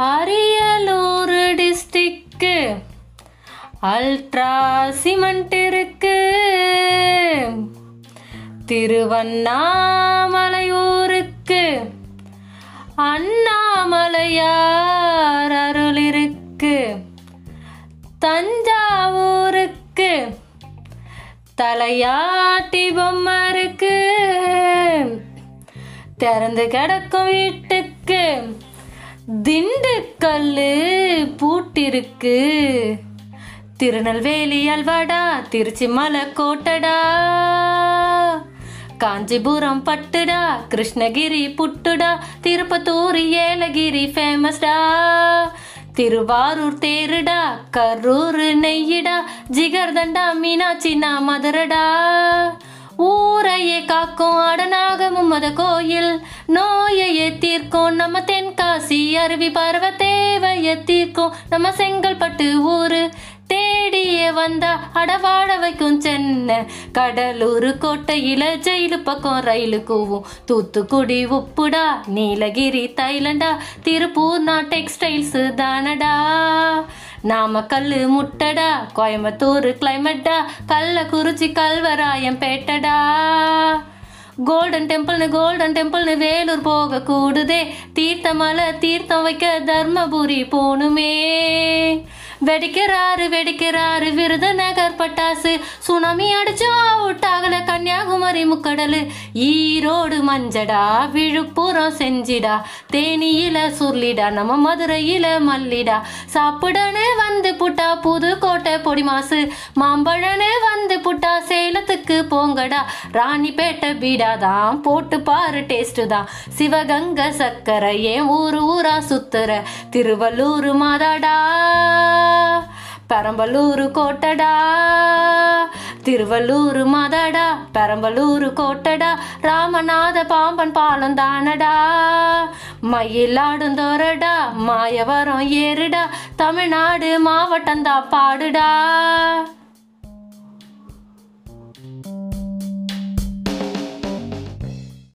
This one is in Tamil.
அரியலூர் டிஸ்ட்ரிக்கு. அல்ட்ரா சிமெண்ட் இருக்கு. திருவண்ணாமலையூருக்கு. அண்ணாமலையார் அருள் இருக்கு தஞ்சாவூருக்கு. தலையாட்டி பொம்மை இருக்கு. திறந்து கிடக்கும் வீட்டுக்கு. திண்டுக்கல் பூட்டிருக்கு. திருநெல்வேலி அல்வாடா திருச்சி மலை கோட்டடா காஞ்சிபுரம் பட்டுடா கிருஷ்ணகிரி புட்டுடா திருப்பத்தூர் ஏலகிரி ஃபேமஸ்டா திருவாரூர் தேருடா கரூர் நெய்யிடா ஜிகர்தண்டா மீனாட்சினா மதுரடா. ஊரையே காக்கும் அடநாகமும் மத கோயில். நோயையே தீர்க்கும் நம்ம தென்காசி அருவி பருவ தேவையை தீர்க்கும் நம்ம செங்கல்பட்டு ஊரு. தேடியே வந்தா அடவாட வைக்கும் சென்னை. கடலூர் கோட்டையில ஜெயிலு பக்கம் ரயிலு கூவும். தூத்துக்குடி உப்புடா நீலகிரி தைலண்டா திருப்பூர்னா டெக்ஸ்டைல்ஸ் தானடா. நாமக்கல் முட்டடா கோயம்புத்தூர் கிளைமேட்டா கள்ளக்குறிச்சி கல்வராயம் பேட்டடா. கோல்டன் டெம்பிள்னு கோல்டன் டெம்பிள்னு வேலூர் போக கூடுதே. தீர்த்தமலை தீர்த்தம் வைக்க தர்மபுரி போணுமே. வெடிக்கிறாரு வெடிக்கிறாரு விருதுநகர் பட்டாசு. சுனாமி அடிச்சு அவுட் ஆகல கன்னியாகுமரி முக்கடலு. ஈரோடு மஞ்சடா விழுப்புரம் செஞ்சிடா. தேனியில சுர்லிடா நம்ம மதுரையில மல்லிடா. சாப்பிடனே வந்து புட்டா புதுக்கோட்டை பொடி மாசு மாம்பழனே வந்து புட்டா போங்கடா. ராணிப்பேட்டை பீடா தான் போட்டு பாரு டேஸ்ட் தான். சிவகங்கை சக்கரை ஏன் ஊரு ஊரா சுத்துற. திருவள்ளூர் மாதாடா. பெரம்பலூர் கோட்டடா. திருவள்ளூர் மாதாடா. பெரம்பலூர் கோட்டடா. ராமநாத பாம்பன் பாலம் தானடா. மயிலாடும் தோரடா மாயவரம் ஏறுடா. தமிழ்நாடு மாவட்டம் தான் பாடுடா.